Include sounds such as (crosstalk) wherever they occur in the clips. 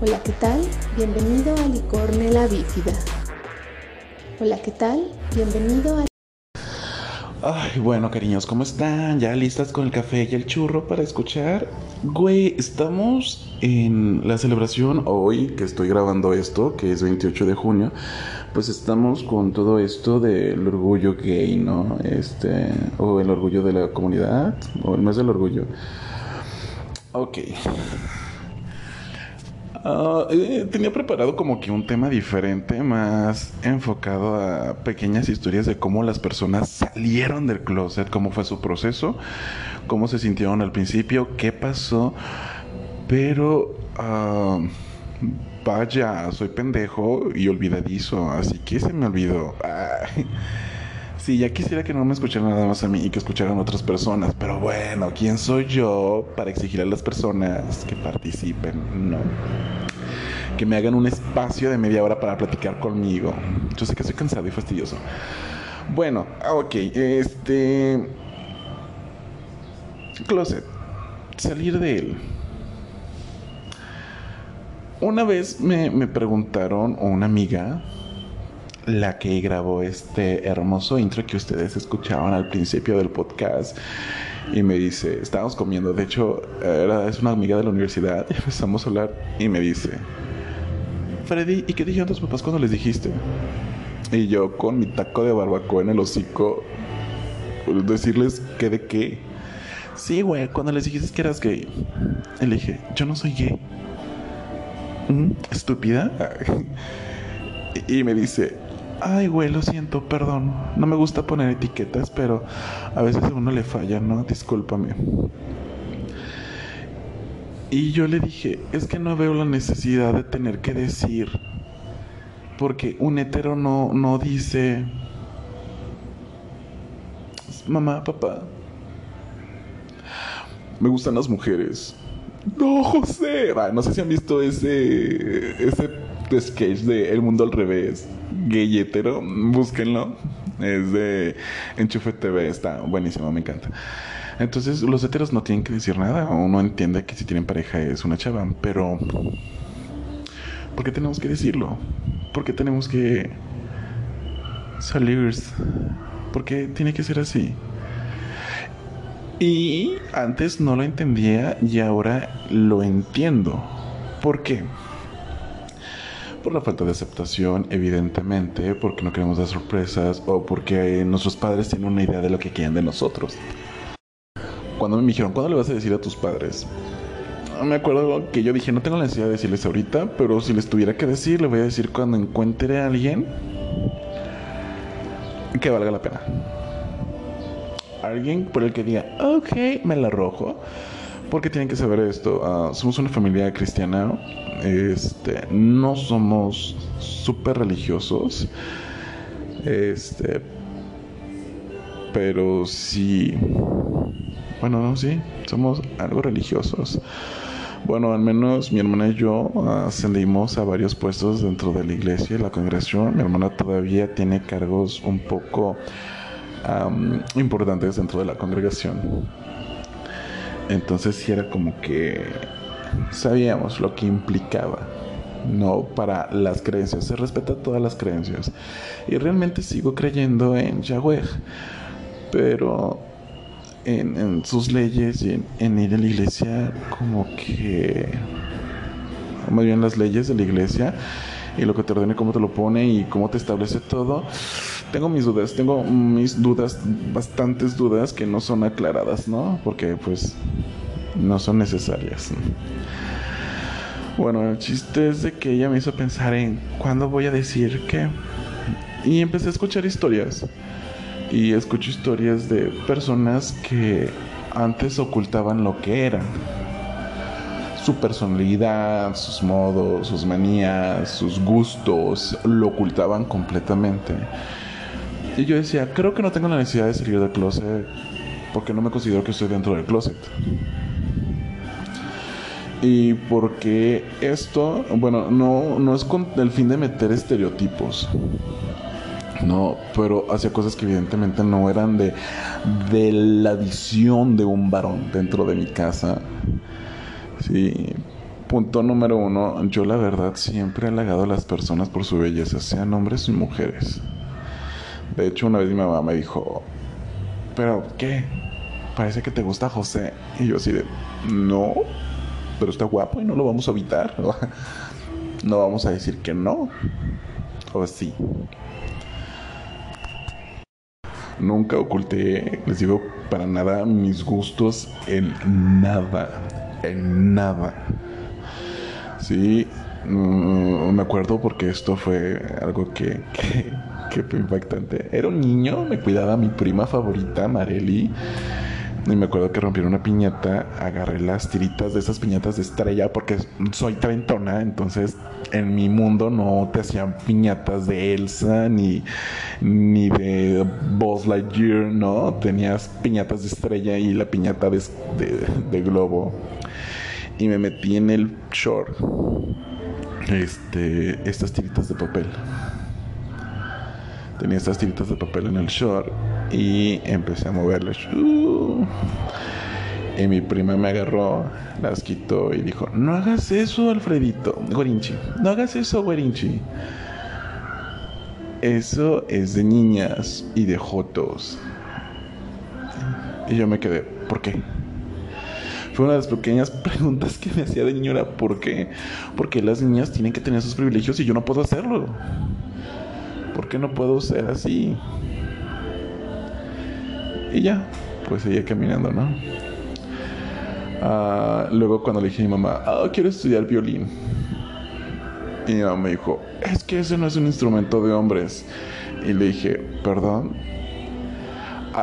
Hola, ¿qué tal? Bienvenido a Licornela Bífida. Hola, ¿qué tal? Bienvenido a... Ay, bueno, cariños, ¿cómo están? ¿Ya listas con el café y el churro para escuchar? Güey, estamos en la celebración hoy que estoy grabando esto, que es 28 de junio. Pues estamos con todo esto del orgullo gay, ¿no? Este, o el orgullo de la comunidad, o el mes del orgullo. Ok. Eh, tenía preparado como que un tema diferente, más enfocado a pequeñas historias de cómo las personas salieron del closet, cómo fue su proceso, cómo se sintieron al principio, qué pasó. Pero, ah, vaya, soy pendejo y olvidadizo, así que se me olvidó. Sí, ya quisiera que no me escucharan nada más a mí y que escucharan otras personas, pero bueno, ¿quién soy yo para exigir a las personas que participen? No. Que me hagan un espacio de media hora para platicar conmigo. Yo sé que soy cansado y fastidioso. Bueno, ok, este... Closet. Salir de él. Una vez me, me preguntaron, o una amiga, la que grabó este hermoso intro que ustedes escuchaban al principio del podcast. Y me dice, estábamos comiendo, de hecho, era, es una amiga de la universidad, y (laughs) empezamos a hablar y me dice, Freddy, ¿y qué dijeron tus papás cuando les dijiste? Y yo con mi taco de barbacoa en el hocico, decirles que de qué. Sí, güey, cuando les dijiste que eras gay. Y le dije, yo no soy gay. ¿Mm? ¿Estúpida? (laughs) y me dice, Ay, güey, lo siento, perdón. No me gusta poner etiquetas, pero a veces a uno le falla, ¿no? Discúlpame. Y yo le dije, es que no veo la necesidad de tener que decir. Porque un hetero no, no dice, mamá, papá, me gustan las mujeres. No, José. no sé si han visto ese, ese sketch de El Mundo al Revés gay hetero, búsquenlo. Es de Enchufe TV, está buenísimo, me encanta. Entonces, los heteros no tienen que decir nada. Uno entiende que si tienen pareja es una chava, pero. ¿Por qué tenemos que decirlo? ¿Por qué tenemos que salir? ¿Por qué tiene que ser así? Y antes no lo entendía y ahora lo entiendo. ¿Por qué? Por la falta de aceptación, evidentemente, porque no queremos dar sorpresas o porque nuestros padres tienen una idea de lo que quieren de nosotros. Cuando me dijeron, ¿cuándo le vas a decir a tus padres? Me acuerdo que yo dije, no tengo la necesidad de decirles ahorita, pero si les tuviera que decir, le voy a decir cuando encuentre a alguien que valga la pena. Alguien por el que diga, ok, me la arrojo. Porque tienen que saber esto. Ah, somos una familia cristiana. Este, no somos súper religiosos. Este, pero sí. Bueno, no, sí, somos algo religiosos. Bueno, al menos mi hermana y yo ascendimos a varios puestos dentro de la iglesia y la congregación. Mi hermana todavía tiene cargos un poco importantes dentro de la congregación. Entonces sí era como que sabíamos lo que implicaba, no para las creencias. Se respeta todas las creencias. Y realmente sigo creyendo en Yahweh, pero en, sus leyes y en, ir a la iglesia, como que, más bien las leyes de la iglesia y lo que te ordene, cómo te lo pone y cómo te establece todo tengo mis dudas, tengo mis dudas, bastantes dudas que no son aclaradas, ¿no? Porque pues no son necesarias. Bueno, el chiste es de que ella me hizo pensar en cuándo voy a decir qué. Y empecé a escuchar historias. Y escucho historias de personas que antes ocultaban lo que eran. Su personalidad, sus modos, sus manías, sus gustos, lo ocultaban completamente. Y yo decía, creo que no tengo la necesidad de salir del closet porque no me considero que estoy dentro del closet. Y porque esto, bueno, no, no es con el fin de meter estereotipos. No, pero hacía cosas que evidentemente no eran de, de la visión de un varón dentro de mi casa. Sí, Punto número uno, yo la verdad siempre he halagado a las personas por su belleza, sean hombres y mujeres. De hecho, una vez mi mamá me dijo, ¿pero qué? Parece que te gusta José. Y yo así de, no, pero está guapo y no lo vamos a evitar. (laughs) no vamos a decir que no. O sí. Nunca oculté, les digo, para nada mis gustos en nada. En nada. Sí, mm, me acuerdo porque esto fue algo que, que, fue impactante. Era un niño, me cuidaba mi prima favorita, Marely. Y me acuerdo que rompieron una piñata, agarré las tiritas de esas piñatas de estrella porque soy trentona, entonces en mi mundo no te hacían piñatas de Elsa ni, ni de Buzz Lightyear, ¿no? Tenías piñatas de estrella y la piñata de, de globo y me metí en el short este, estas tiritas de papel. Tenía estas tiritas de papel en el short y empecé a moverlas. y mi prima me agarró, las quitó y dijo, no hagas eso, Alfredito, Guarinchi, no hagas eso, Guarinchi. Eso es de niñas y de jotos. Y yo me quedé, ¿por qué? Fue una de las pequeñas (laughs) preguntas que me hacía de niño ¿por qué? Porque las niñas tienen que tener sus privilegios y yo no puedo hacerlo. ¿Por qué no puedo ser así? Y ya, pues seguía caminando, ¿no? Ah, luego cuando le dije a mi mamá, ah, quiero estudiar violín. Y mi mamá me dijo, es que ese no es un instrumento de hombres. Y le dije, perdón,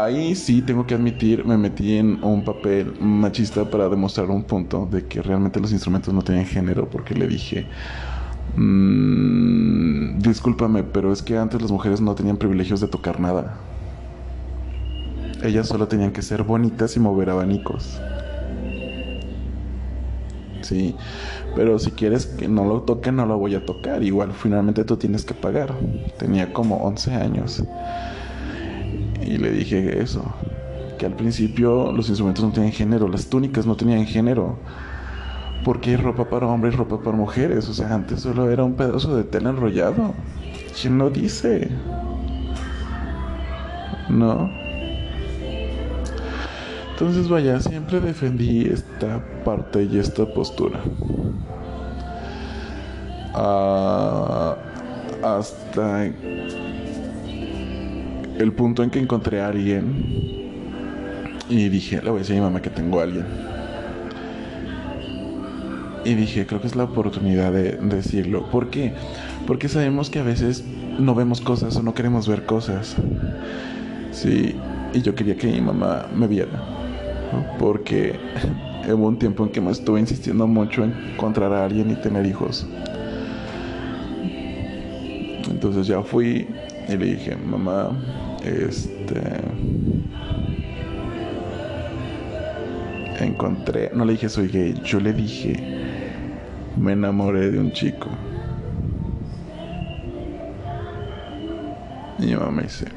ahí sí tengo que admitir, me metí en un papel machista para demostrar un punto de que realmente los instrumentos no tienen género, porque le dije, mmm, discúlpame, pero es que antes las mujeres no tenían privilegios de tocar nada. Ellas solo tenían que ser bonitas y mover abanicos. Sí, pero si quieres que no lo toque, no lo voy a tocar. Igual, finalmente tú tienes que pagar. Tenía como 11 años. Y le dije eso, que al principio los instrumentos no tenían género, las túnicas no tenían género. Porque hay ropa para hombres y ropa para mujeres. O sea, antes solo era un pedazo de tela enrollado. ¿Quién lo dice? No. Entonces vaya, siempre defendí esta parte y esta postura. Ah, hasta el punto en que encontré a alguien y dije, le voy a decir a mi mamá que tengo a alguien. Y dije, creo que es la oportunidad de, decirlo. ¿Por qué? Porque sabemos que a veces no vemos cosas o no queremos ver cosas. Sí, y yo quería que mi mamá me viera. Porque (laughs) hubo un tiempo en que me estuve insistiendo mucho en encontrar a alguien y tener hijos. Entonces ya fui y le dije, mamá, este. Encontré. No le dije soy gay. Yo le dije. Me enamoré de un chico. Y mi mamá me dice.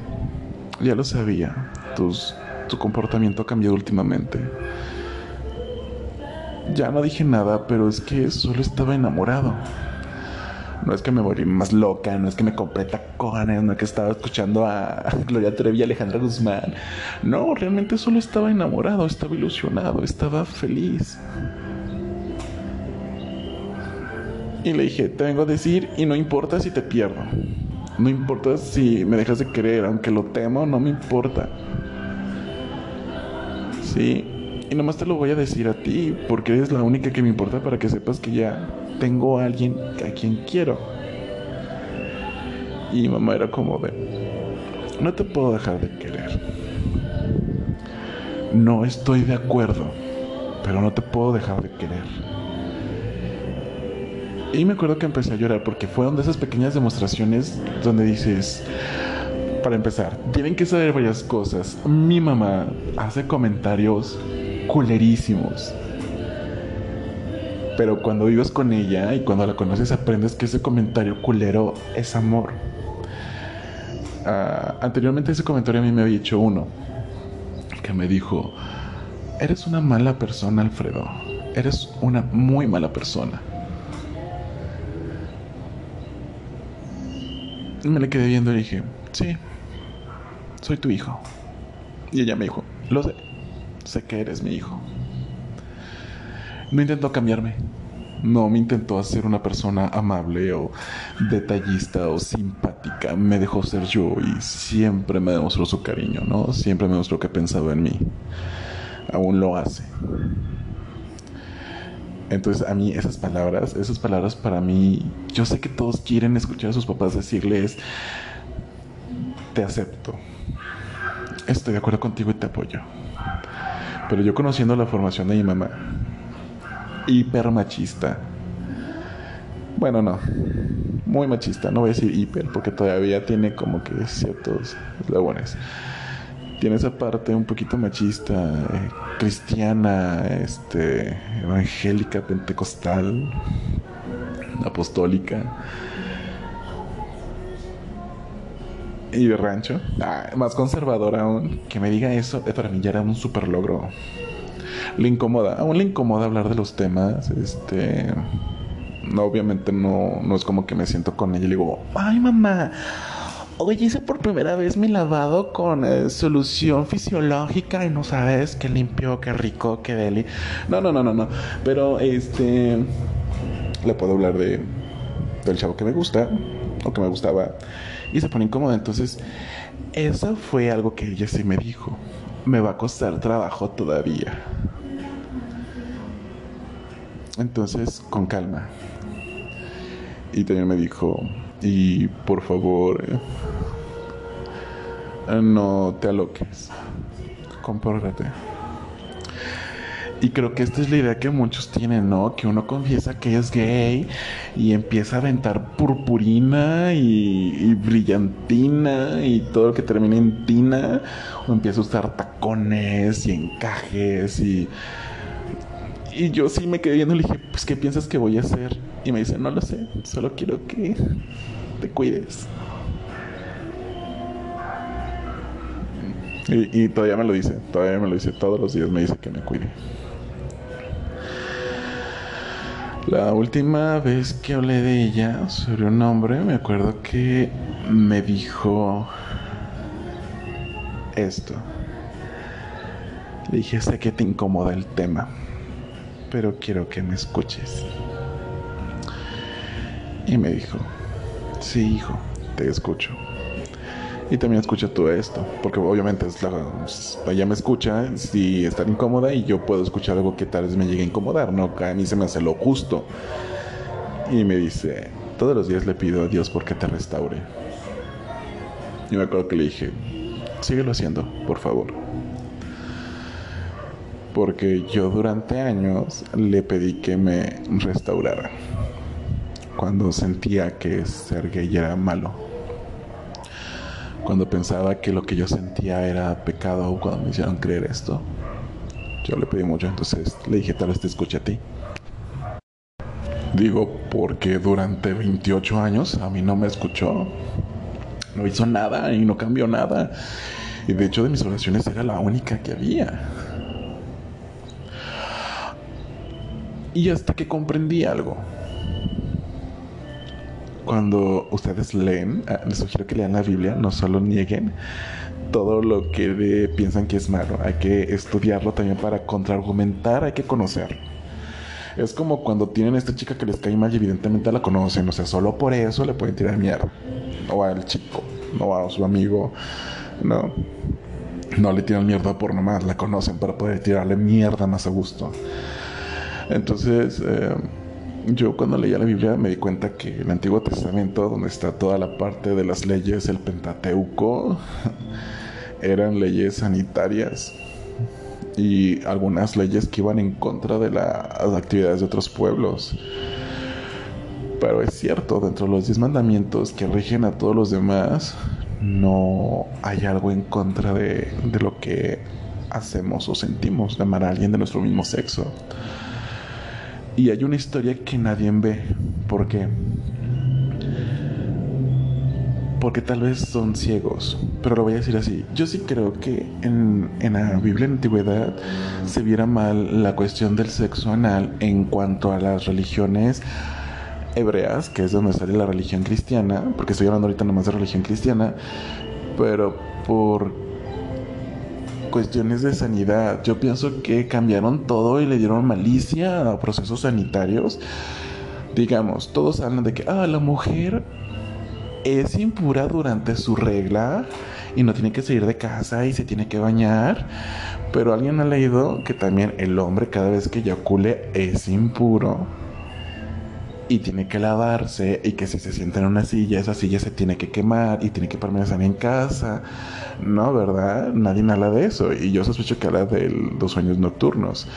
Ya lo sabía. Tus, tu comportamiento ha cambiado últimamente. Ya no dije nada, pero es que solo estaba enamorado. No es que me volví más loca, no es que me compré tacones, no es que estaba escuchando a (laughs) Gloria Trevi y Alejandra Guzmán. No, realmente solo estaba enamorado, estaba ilusionado, estaba feliz. Y le dije, te vengo a decir y no importa si te pierdo. No importa si me dejas de querer, aunque lo temo, no me importa. Sí, y nomás te lo voy a decir a ti, porque eres la única que me importa para que sepas que ya tengo a alguien a quien quiero. Y mi mamá era como de, no te puedo dejar de querer. No estoy de acuerdo, pero no te puedo dejar de querer. Y me acuerdo que empecé a llorar porque fueron de esas pequeñas demostraciones donde dices, para empezar, tienen que saber varias cosas. Mi mamá hace comentarios culerísimos pero cuando vives con ella y cuando la conoces aprendes que ese comentario culero es amor. Ah, anteriormente ese comentario a mí me había dicho uno que me dijo, eres una mala persona Alfredo, eres una muy mala persona. Me le quedé viendo y dije, sí, soy tu hijo. Y ella me dijo, lo sé, sé que eres mi hijo. No intentó cambiarme. No me intentó hacer una persona amable o detallista o simpática. Me dejó ser yo y siempre me demostró su cariño, ¿no? Siempre me demostró que pensaba en mí. Aún lo hace. Entonces a mí esas palabras, esas palabras para mí, yo sé que todos quieren escuchar a sus papás decirles, te acepto, estoy de acuerdo contigo y te apoyo. Pero yo conociendo la formación de mi mamá, hiper machista, bueno, no, muy machista, no voy a decir hiper porque todavía tiene como que ciertos eslabones. Tiene esa parte un poquito machista, eh, cristiana, este, evangélica, pentecostal, apostólica. Y de rancho, ah, más conservadora aún, que me diga eso, eh, para mí ya era un super logro. Le incomoda, aún le incomoda hablar de los temas, este... No, obviamente no, no es como que me siento con ella y le digo, ay mamá, Hoy hice por primera vez mi lavado con eh, solución fisiológica y no sabes qué limpio, qué rico, qué deli. No, no, no, no, no. Pero este. Le puedo hablar de. Del chavo que me gusta. O que me gustaba. Y se pone incómoda. Entonces. Eso fue algo que ella sí me dijo. Me va a costar trabajo todavía. Entonces, con calma. Y también me dijo, y por favor, eh, no te aloques. Compórtate. Y creo que esta es la idea que muchos tienen, ¿no? Que uno confiesa que es gay y empieza a aventar purpurina y, y, brillantina y todo lo que termina en tina. O empieza a usar tacones y encajes y... Y yo sí me quedé viendo y le dije, pues, ¿qué piensas que voy a hacer? Y me dice, no lo sé, solo quiero que te cuides. Y, todavía me lo dice, todavía me lo dice, todos los días me dice que me cuide. La última vez que hablé de ella sobre un hombre, me acuerdo que me dijo esto. Le dije, sé que te incomoda el tema, pero quiero que me escuches. Y me dijo, sí, hijo, te escucho. Y también escucha todo esto, porque obviamente es la, ella me escucha si está incómoda y yo puedo escuchar algo que tal vez me llegue a incomodar, ¿no? A mí se me hace lo justo. Y me dice, todos los días le pido a Dios porque te restaure. Y me acuerdo que le dije, síguelo haciendo, por favor. Porque yo durante años le pedí que me restaurara cuando sentía que ser gay era malo. Cuando pensaba que lo que yo sentía era pecado cuando me hicieron creer esto. Yo le pedí mucho, entonces le dije, tal vez te escuche a ti. Digo, porque durante 28 años a mí no me escuchó. No hizo nada y no cambió nada. Y de hecho de mis oraciones era la única que había. Y hasta que comprendí algo cuando ustedes leen, ah, les sugiero que lean la Biblia, no solo nieguen todo lo que piensan que es malo, hay que estudiarlo también para contraargumentar, hay que conocerlo. Es como cuando tienen a esta chica que les cae mal y evidentemente la conocen, o sea, solo por eso le pueden tirar mierda. O al chico, no a su amigo, no. No le tiran mierda por nomás, la conocen para poder tirarle mierda más a gusto. Entonces, eh, yo cuando leía la Biblia me di cuenta que el Antiguo Testamento, donde está toda la parte de las leyes, el Pentateuco, (laughs) eran leyes sanitarias y algunas leyes que iban en contra de las actividades de otros pueblos. Pero es cierto, dentro de los diez mandamientos que rigen a todos los demás, no hay algo en contra de, de lo que hacemos o sentimos de amar a alguien de nuestro mismo sexo. Y hay una historia que nadie ve. porque porque tal vez son ciegos, pero lo voy a decir así. Yo sí creo que en, en la Biblia en la antigüedad se viera mal la cuestión del sexo anal en cuanto a las religiones hebreas, que es donde sale la religión cristiana, porque estoy hablando ahorita nomás de religión cristiana, pero por cuestiones de sanidad, yo pienso que cambiaron todo y le dieron malicia a procesos sanitarios. Digamos, todos hablan de que, ah, la mujer es impura durante su regla y no tiene que salir de casa y se tiene que bañar. Pero alguien ha leído que también el hombre cada vez que eyacule es impuro y tiene que lavarse y que si se sienta en una silla, esa silla se tiene que quemar y tiene que permanecer en casa. No, ¿verdad? Nadie habla de eso y yo sospecho que habla de los sueños nocturnos.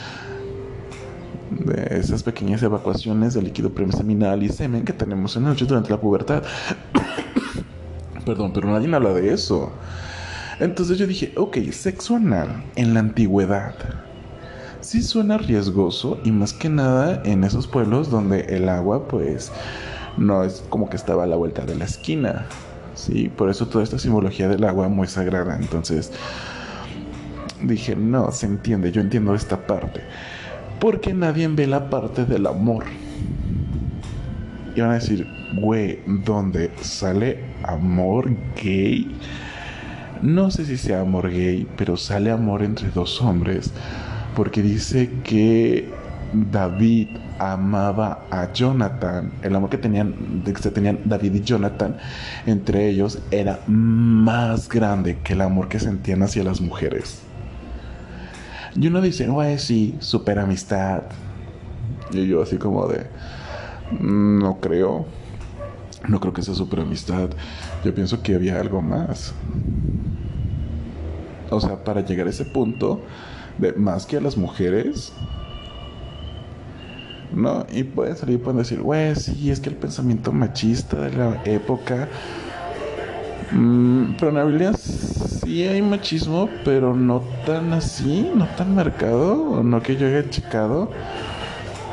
De esas pequeñas evacuaciones de líquido preseminal y semen que tenemos en la noche durante la pubertad. (coughs) Perdón, pero nadie habla de eso. Entonces yo dije, ok, sexo anal en la antigüedad sí suena riesgoso y más que nada en esos pueblos donde el agua pues no es como que estaba a la vuelta de la esquina. Sí, por eso toda esta simbología del agua muy sagrada. Entonces dije, no, se entiende, yo entiendo esta parte. Porque nadie ve la parte del amor. Y van a decir, güey, ¿dónde sale amor gay? No sé si sea amor gay, pero sale amor entre dos hombres porque dice que David amaba a Jonathan, el amor que tenían, que tenían David y Jonathan entre ellos era más grande que el amor que sentían hacia las mujeres. Y uno dice, güey, sí, super amistad. Y yo así como de, mm, no creo, no creo que sea super amistad. Yo pienso que había algo más. O sea, para llegar a ese punto, de más que a las mujeres. ¿No? Y pueden salir y pueden decir, güey, sí, es que el pensamiento machista de la época. Mm, pero en la Biblia sí hay machismo, pero no tan así, no tan marcado, no que yo haya checado.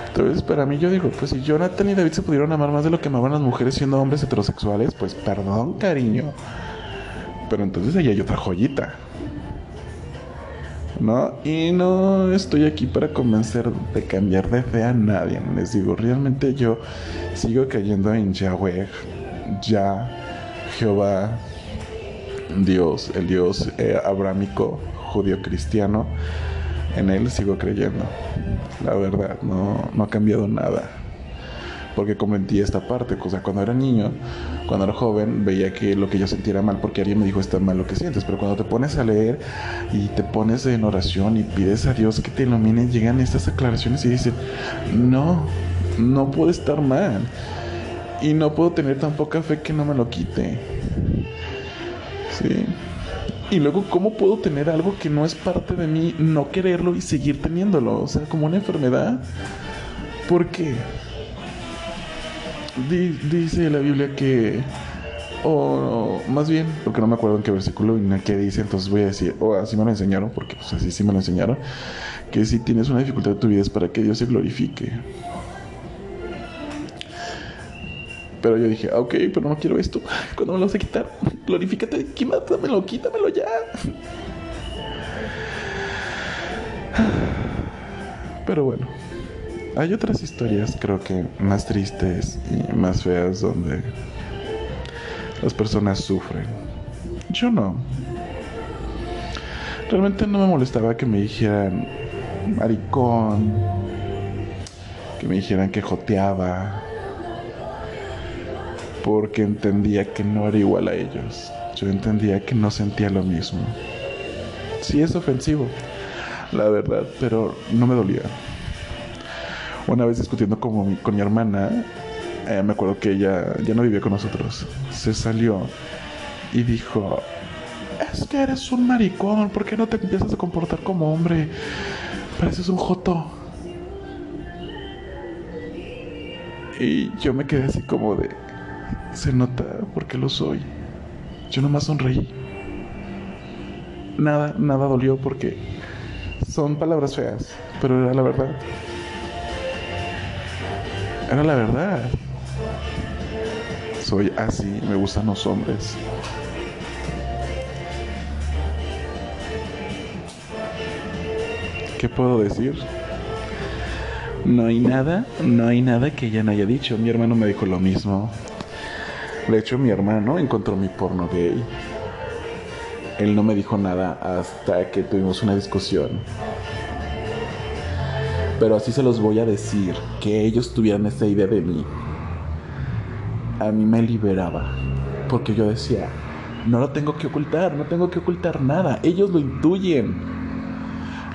Entonces, para mí, yo digo, pues si Jonathan y David se pudieron amar más de lo que amaban las mujeres siendo hombres heterosexuales, pues perdón, cariño. Pero entonces ahí hay otra joyita. ¿No? Y no estoy aquí para convencer de cambiar de fe a nadie. Les digo, realmente yo sigo cayendo en Yahweh, Ya, Jehová, Dios, el Dios eh, abrámico, judío cristiano. En él sigo creyendo. La verdad, no, no ha cambiado nada porque cometí esta parte. O sea, cuando era niño, cuando era joven, veía que lo que yo sentía era mal porque alguien me dijo está mal lo que sientes. Pero cuando te pones a leer y te pones en oración y pides a Dios que te ilumine, llegan estas aclaraciones y dicen, no, no puedo estar mal. Y no puedo tener tan poca fe que no me lo quite. Sí. Y luego, ¿cómo puedo tener algo que no es parte de mí, no quererlo y seguir teniéndolo? O sea, como una enfermedad. ¿Por qué? Dice la Biblia que, o más bien, porque no me acuerdo en qué versículo y en qué dice, entonces voy a decir, o así me lo enseñaron, porque pues así sí me lo enseñaron, que si tienes una dificultad en tu vida es para que Dios se glorifique. Pero yo dije, ah, ok, pero no quiero esto. ¿Cuándo me lo vas a quitar? Glorifícate, quítamelo, quítamelo ya. Pero bueno. Hay otras historias, creo que más tristes y más feas, donde las personas sufren. Yo no. Realmente no me molestaba que me dijeran maricón, que me dijeran que joteaba, porque entendía que no era igual a ellos. Yo entendía que no sentía lo mismo. Sí es ofensivo, la verdad, pero no me dolía una vez discutiendo con mi, con mi hermana, eh, me acuerdo que ella ya no vivía con nosotros. Se salió y dijo, es que eres un maricón, ¿por qué no te empiezas a comportar como hombre? Pareces un joto. Y yo me quedé así como de, se nota porque lo soy. Yo nomás sonreí. Nada, nada dolió porque son palabras feas, pero era la verdad. Era la verdad. Soy así, me gustan los hombres. ¿Qué puedo decir? No hay nada, no hay nada que ella no haya dicho. Mi hermano me dijo lo mismo. De hecho, mi hermano encontró mi porno gay. Él no me dijo nada hasta que tuvimos una discusión. Pero así se los voy a decir, que ellos tuvieran esa idea de mí. A mí me liberaba, porque yo decía, no lo tengo que ocultar, no tengo que ocultar nada, ellos lo intuyen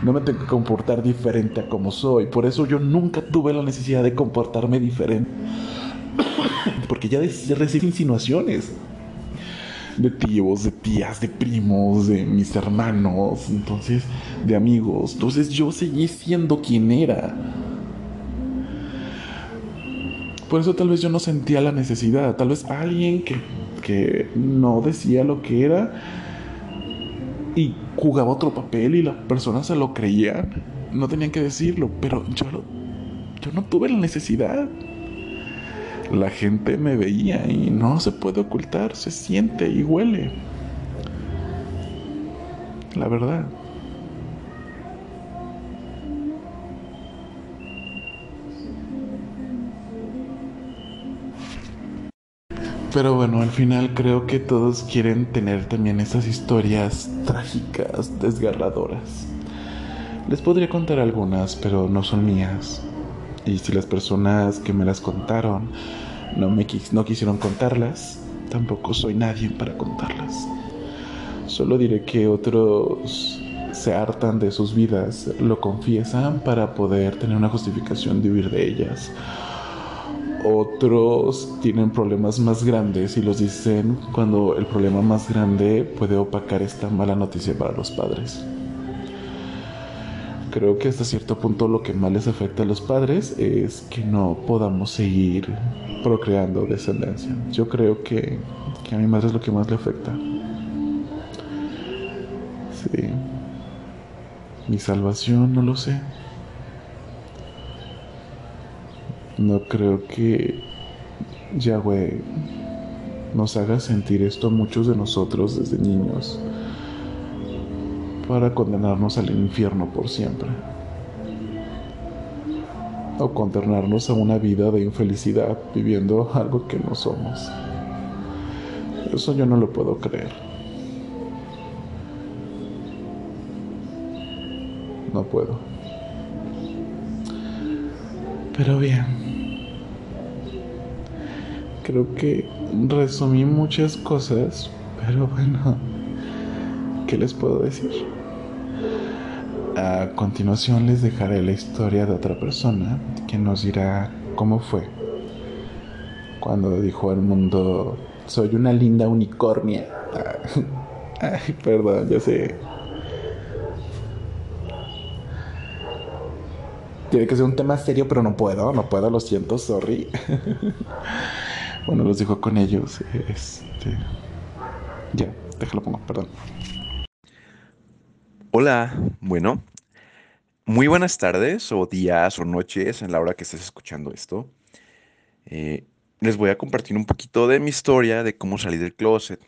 no me tengo que comportar diferente a como soy. Por eso yo nunca tuve la necesidad de comportarme diferente. (coughs) Porque ya recibí insinuaciones de tíos, de tías, de primos, de mis hermanos, entonces, de amigos. Entonces yo seguí siendo quien era. Por eso tal vez yo no sentía la necesidad. Tal vez alguien que, que no decía lo que era y jugaba otro papel y las personas se lo creían. No tenían que decirlo, pero yo, yo no tuve la necesidad. La gente me veía y no se puede ocultar, se siente y huele. La verdad. Pero bueno, al final creo que todos quieren tener también esas historias trágicas, desgarradoras. Les podría contar algunas, pero no son mías. Y si las personas que me las contaron no, me no quisieron contarlas, tampoco soy nadie para contarlas. Solo diré que otros se hartan de sus vidas, lo confiesan para poder tener una justificación de huir de ellas otros tienen problemas más grandes y los dicen cuando el problema más grande puede opacar esta mala noticia para los padres. Creo que hasta cierto punto lo que más les afecta a los padres es que no podamos seguir procreando descendencia. Yo creo que, que a mi madre es lo que más le afecta. Sí. Mi salvación, no lo sé. No creo que Yahweh nos haga sentir esto a muchos de nosotros desde niños para condenarnos al infierno por siempre. O condenarnos a una vida de infelicidad viviendo algo que no somos. Eso yo no lo puedo creer. No puedo. Pero bien. Creo que resumí muchas cosas, pero bueno, ¿qué les puedo decir? A continuación les dejaré la historia de otra persona que nos dirá cómo fue cuando dijo al mundo, soy una linda unicornia. (laughs) Ay, perdón, ya sé. Tiene que ser un tema serio, pero no puedo, no puedo, lo siento, sorry. (laughs) Bueno, los dejo con ellos. Este. Ya, déjalo pongo, perdón. Hola, bueno. Muy buenas tardes, o días, o noches, en la hora que estés escuchando esto. Eh, les voy a compartir un poquito de mi historia de cómo salí del closet.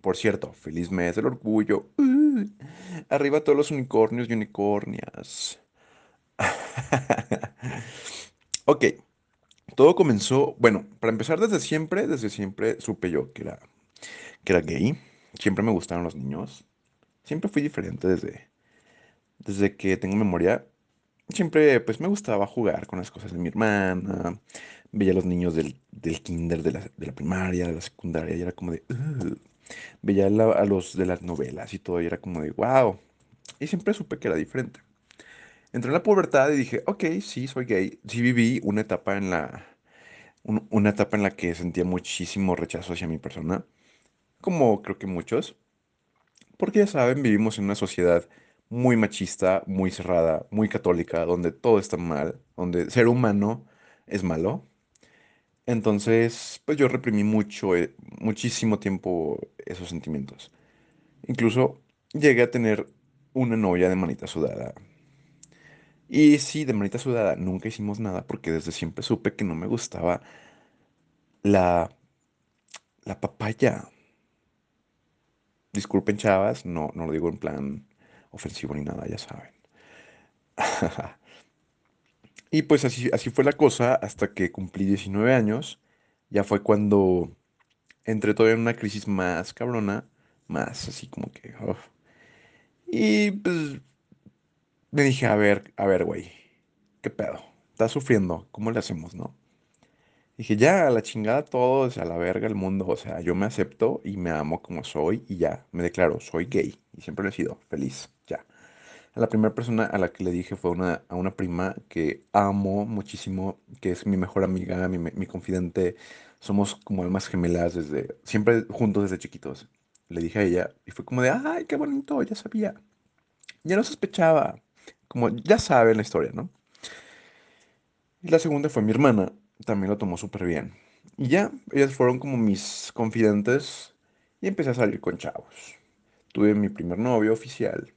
Por cierto, feliz mes del orgullo. Uh, arriba todos los unicornios y unicornias. (laughs) ok. Todo comenzó, bueno, para empezar desde siempre, desde siempre supe yo que era, que era gay. Siempre me gustaron los niños. Siempre fui diferente desde, desde que tengo memoria. Siempre pues me gustaba jugar con las cosas de mi hermana. Veía a los niños del, del kinder, de la, de la, primaria, de la secundaria, y era como de... Veía a los de las novelas y todo, y era como de, wow. Y siempre supe que era diferente. Entré en la pubertad y dije, ok, sí, soy gay. Sí viví una etapa en la, una etapa en la que sentía muchísimo rechazo hacia mi persona, como creo que muchos. Porque ya saben, vivimos en una sociedad muy machista, muy cerrada, muy católica, donde todo está mal, donde ser humano es malo. Entonces, pues yo reprimí mucho, eh, muchísimo tiempo esos sentimientos. Incluso llegué a tener una novia de manita sudada y sí, de manita sudada, nunca hicimos nada porque desde siempre supe que no me gustaba la la papaya. Disculpen, chavas, no, no lo digo en plan ofensivo ni nada, ya saben. (laughs) y pues así, así fue la cosa hasta que cumplí 19 años. Ya fue cuando entré todavía en una crisis más cabrona, más así como que... Y pues me dije, a ver, a ver, güey, ¿qué pedo? Estás sufriendo, ¿cómo le hacemos, no? Dije, ya, a la chingada todos, a la verga el mundo, o sea, yo me acepto y me amo como soy y ya, me declaro, soy gay y siempre lo he sido, feliz, ya. La primera persona a la que le dije fue una, a una prima que amo muchísimo, que es mi mejor amiga, mi, mi confidente, somos como almas gemelas desde, siempre juntos desde chiquitos. Le dije a ella y fue como de, ay, qué bonito, ya sabía. Ya no sospechaba, como ya saben la historia, ¿no? Y la segunda fue mi hermana, también lo tomó súper bien. Y ya, ellas fueron como mis confidentes y empecé a salir con chavos. Tuve mi primer novio oficial,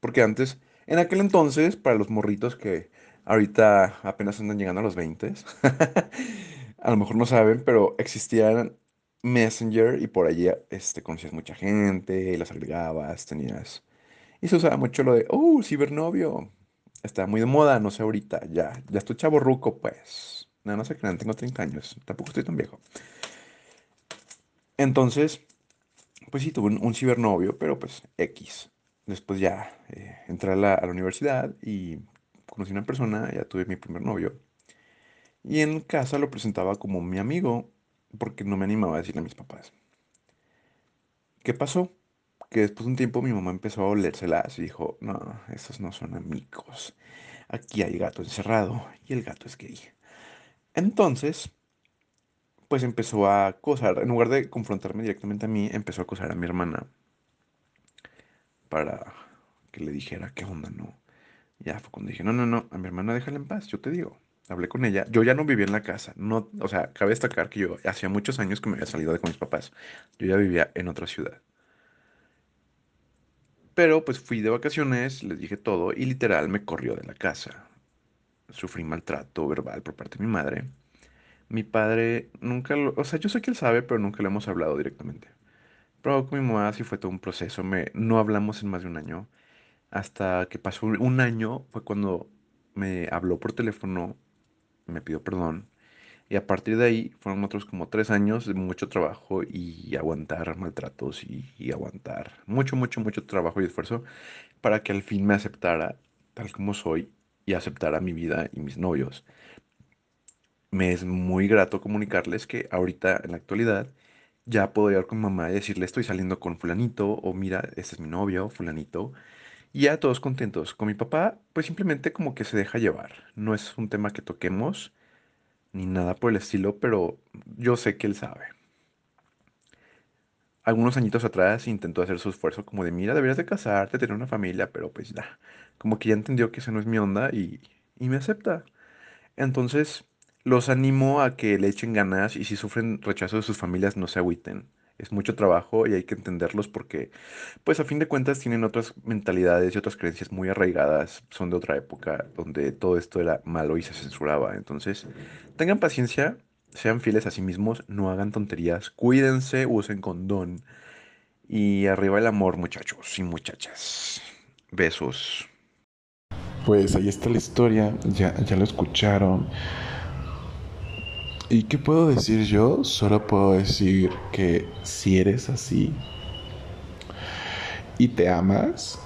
porque antes, en aquel entonces, para los morritos que ahorita apenas andan llegando a los 20, (laughs) a lo mejor no saben, pero existían Messenger y por allí este, conocías mucha gente, las agregabas, tenías... Y se usaba mucho lo de, oh, cibernovio. Está muy de moda, no sé ahorita, ya, ya estoy chavo ruco, pues. No, no sé crean, tengo 30 años, tampoco estoy tan viejo. Entonces, pues sí, tuve un, cibernovio, pero pues X. Después ya eh, entré a la, universidad y conocí a una persona, ya tuve mi primer novio. Y en casa lo presentaba como mi amigo, porque no me animaba a decirle a mis papás. ¿Qué pasó? Que después de un tiempo mi mamá empezó a olérselas y dijo, no, esos no son amigos. Aquí hay gato encerrado y el gato es gay. Entonces, pues empezó a acosar, en lugar de confrontarme directamente a mí, empezó a acosar a mi hermana para que le dijera qué onda, ¿no? Ya fue cuando dije, no, no, no, a mi hermana déjala en paz, yo te digo. Hablé con ella, yo ya no vivía en la casa, no, o sea, cabe destacar que yo hacía muchos años que me había salido de con mis papás, yo ya vivía en otra ciudad. Pero pues fui de vacaciones, les dije todo y literal me corrió de la casa sufrí maltrato verbal por parte de mi madre. Mi padre nunca lo, o sea, yo sé que él sabe, pero nunca le hemos hablado directamente. Pero con mi mamá sí fue todo un proceso, me, no hablamos en más de un año. Hasta que pasó un año fue cuando me habló por teléfono, me pidió perdón. Y a partir de ahí fueron otros como tres años de mucho trabajo y aguantar maltratos y aguantar mucho, mucho, mucho trabajo y esfuerzo para que al fin me aceptara tal como soy y a mi vida y mis novios. Me es muy grato comunicarles que ahorita, en la actualidad, ya puedo ir con mamá y decirle estoy saliendo con fulanito o mira, este es mi novio, fulanito. Y ya todos contentos. Con mi papá, pues simplemente como que se deja llevar. No es un tema que toquemos ni nada por el estilo, pero yo sé que él sabe. Algunos añitos atrás intentó hacer su esfuerzo como de, mira, deberías de casarte, tener una familia, pero pues ya, como que ya entendió que esa no es mi onda y, y me acepta. Entonces, los animo a que le echen ganas y si sufren rechazo de sus familias, no se agüiten. Es mucho trabajo y hay que entenderlos porque, pues a fin de cuentas, tienen otras mentalidades y otras creencias muy arraigadas. Son de otra época donde todo esto era malo y se censuraba. Entonces, tengan paciencia, sean fieles a sí mismos, no hagan tonterías, cuídense, usen condón. Y arriba el amor, muchachos y muchachas. Besos. Pues ahí está la historia, ya, ya lo escucharon. ¿Y qué puedo decir yo? Solo puedo decir que si eres así y te amas,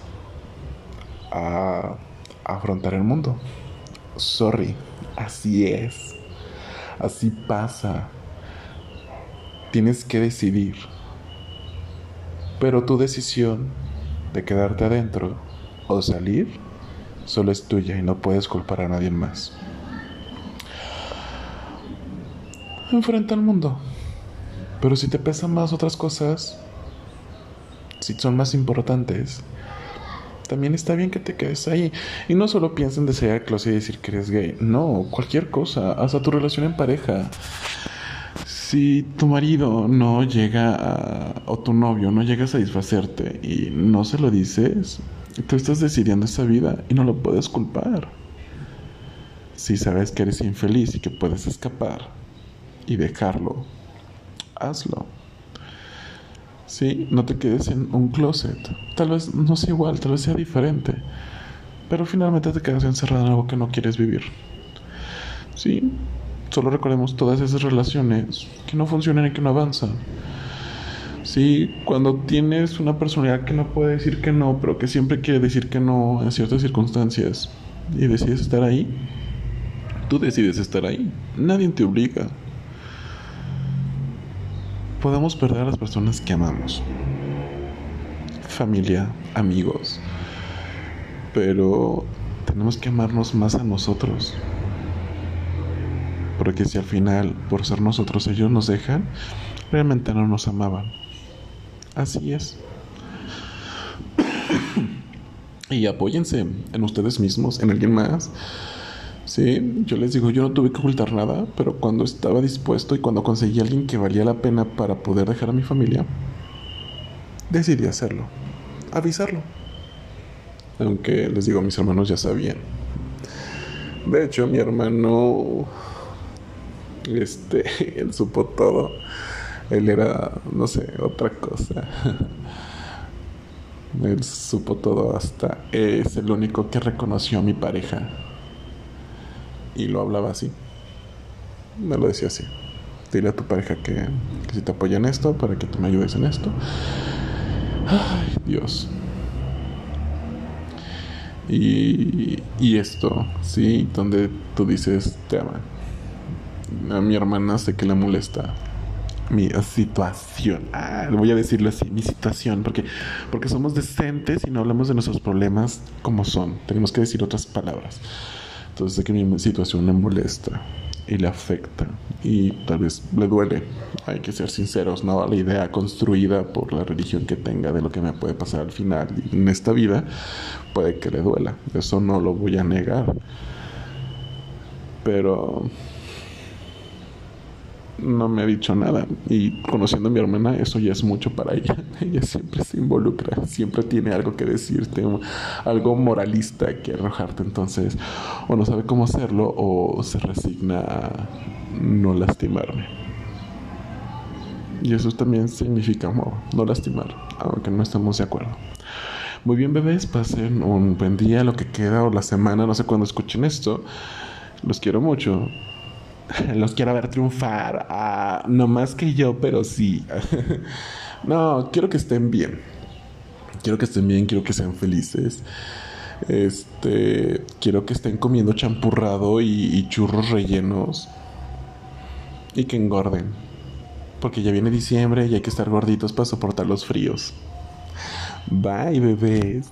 a afrontar el mundo. Sorry, así es. Así pasa. Tienes que decidir. Pero tu decisión de quedarte adentro o salir solo es tuya y no puedes culpar a nadie más. Enfrenta al mundo. Pero si te pesan más otras cosas, si son más importantes, también está bien que te quedes ahí. Y no solo piensen en desear el closet y decir que eres gay. No, cualquier cosa, hasta tu relación en pareja. Si tu marido no llega a, o tu novio no llega a satisfacerte y no se lo dices, tú estás decidiendo esa vida y no lo puedes culpar. Si sabes que eres infeliz y que puedes escapar y dejarlo, hazlo. ¿sí? No te quedes en un closet. Tal vez no sea igual, tal vez sea diferente. Pero finalmente te quedas encerrado en algo que no quieres vivir. ¿Sí? Solo recordemos todas esas relaciones que no funcionan y que no avanzan. Sí, cuando tienes una personalidad que no puede decir que no, pero que siempre quiere decir que no en ciertas circunstancias y decides estar ahí, tú decides estar ahí. Nadie te obliga. Podemos perder a las personas que amamos. Familia, amigos. Pero tenemos que amarnos más a nosotros. Porque si al final, por ser nosotros, ellos nos dejan, realmente no nos amaban. Así es. y apóyense en ustedes mismos, en alguien más. Sí, yo les digo, yo no tuve que ocultar nada, pero cuando estaba dispuesto y cuando conseguí a alguien que valía la pena para poder dejar a mi familia, decidí hacerlo, avisarlo. Aunque les digo, mis hermanos ya sabían. De hecho, mi hermano, este, (laughs) él supo todo. Él era, no sé, otra cosa. (laughs) Él supo todo hasta es el único que reconoció a mi pareja. Y lo hablaba así. Me lo decía así. Dile a tu pareja que, que si te apoya en esto, para que tú me ayudes en esto. Ay, Dios. Y, y esto, sí, donde tú dices, te ama. A mi hermana sé que le molesta mi situación. Ah, voy a decirlo así, mi situación, porque, porque somos decentes y no hablamos de nuestros problemas como son. Tenemos que decir otras palabras. Entonces sé que mi situación le molesta y le afecta y tal vez le duele. Hay que ser sinceros, ¿no? La idea construida por la religión que tenga de lo que me puede pasar al final en esta vida puede que le duela. Eso no lo voy a negar. Pero no me ha dicho nada. Y conociendo a mi hermana, eso ya es mucho para ella. (laughs) Ella siempre se involucra, siempre tiene algo que decirte, algo moralista que arrojarte. Entonces, o no sabe cómo hacerlo o se resigna a no lastimarme. Y eso también significa amor, no lastimar, aunque no estemos de acuerdo. Muy bien, bebés, pasen un buen día, lo que queda, o la semana, no sé cuándo escuchen esto. Los quiero mucho. (laughs) Los quiero ver triunfar. Ah, no más que yo, pero sí. (laughs) no, quiero que estén bien. Quiero que estén bien, quiero que sean felices. Este, quiero que estén comiendo champurrado y, y churros rellenos. Y que engorden. Porque ya viene diciembre y hay que estar gorditos para soportar los fríos. Bye, bebés.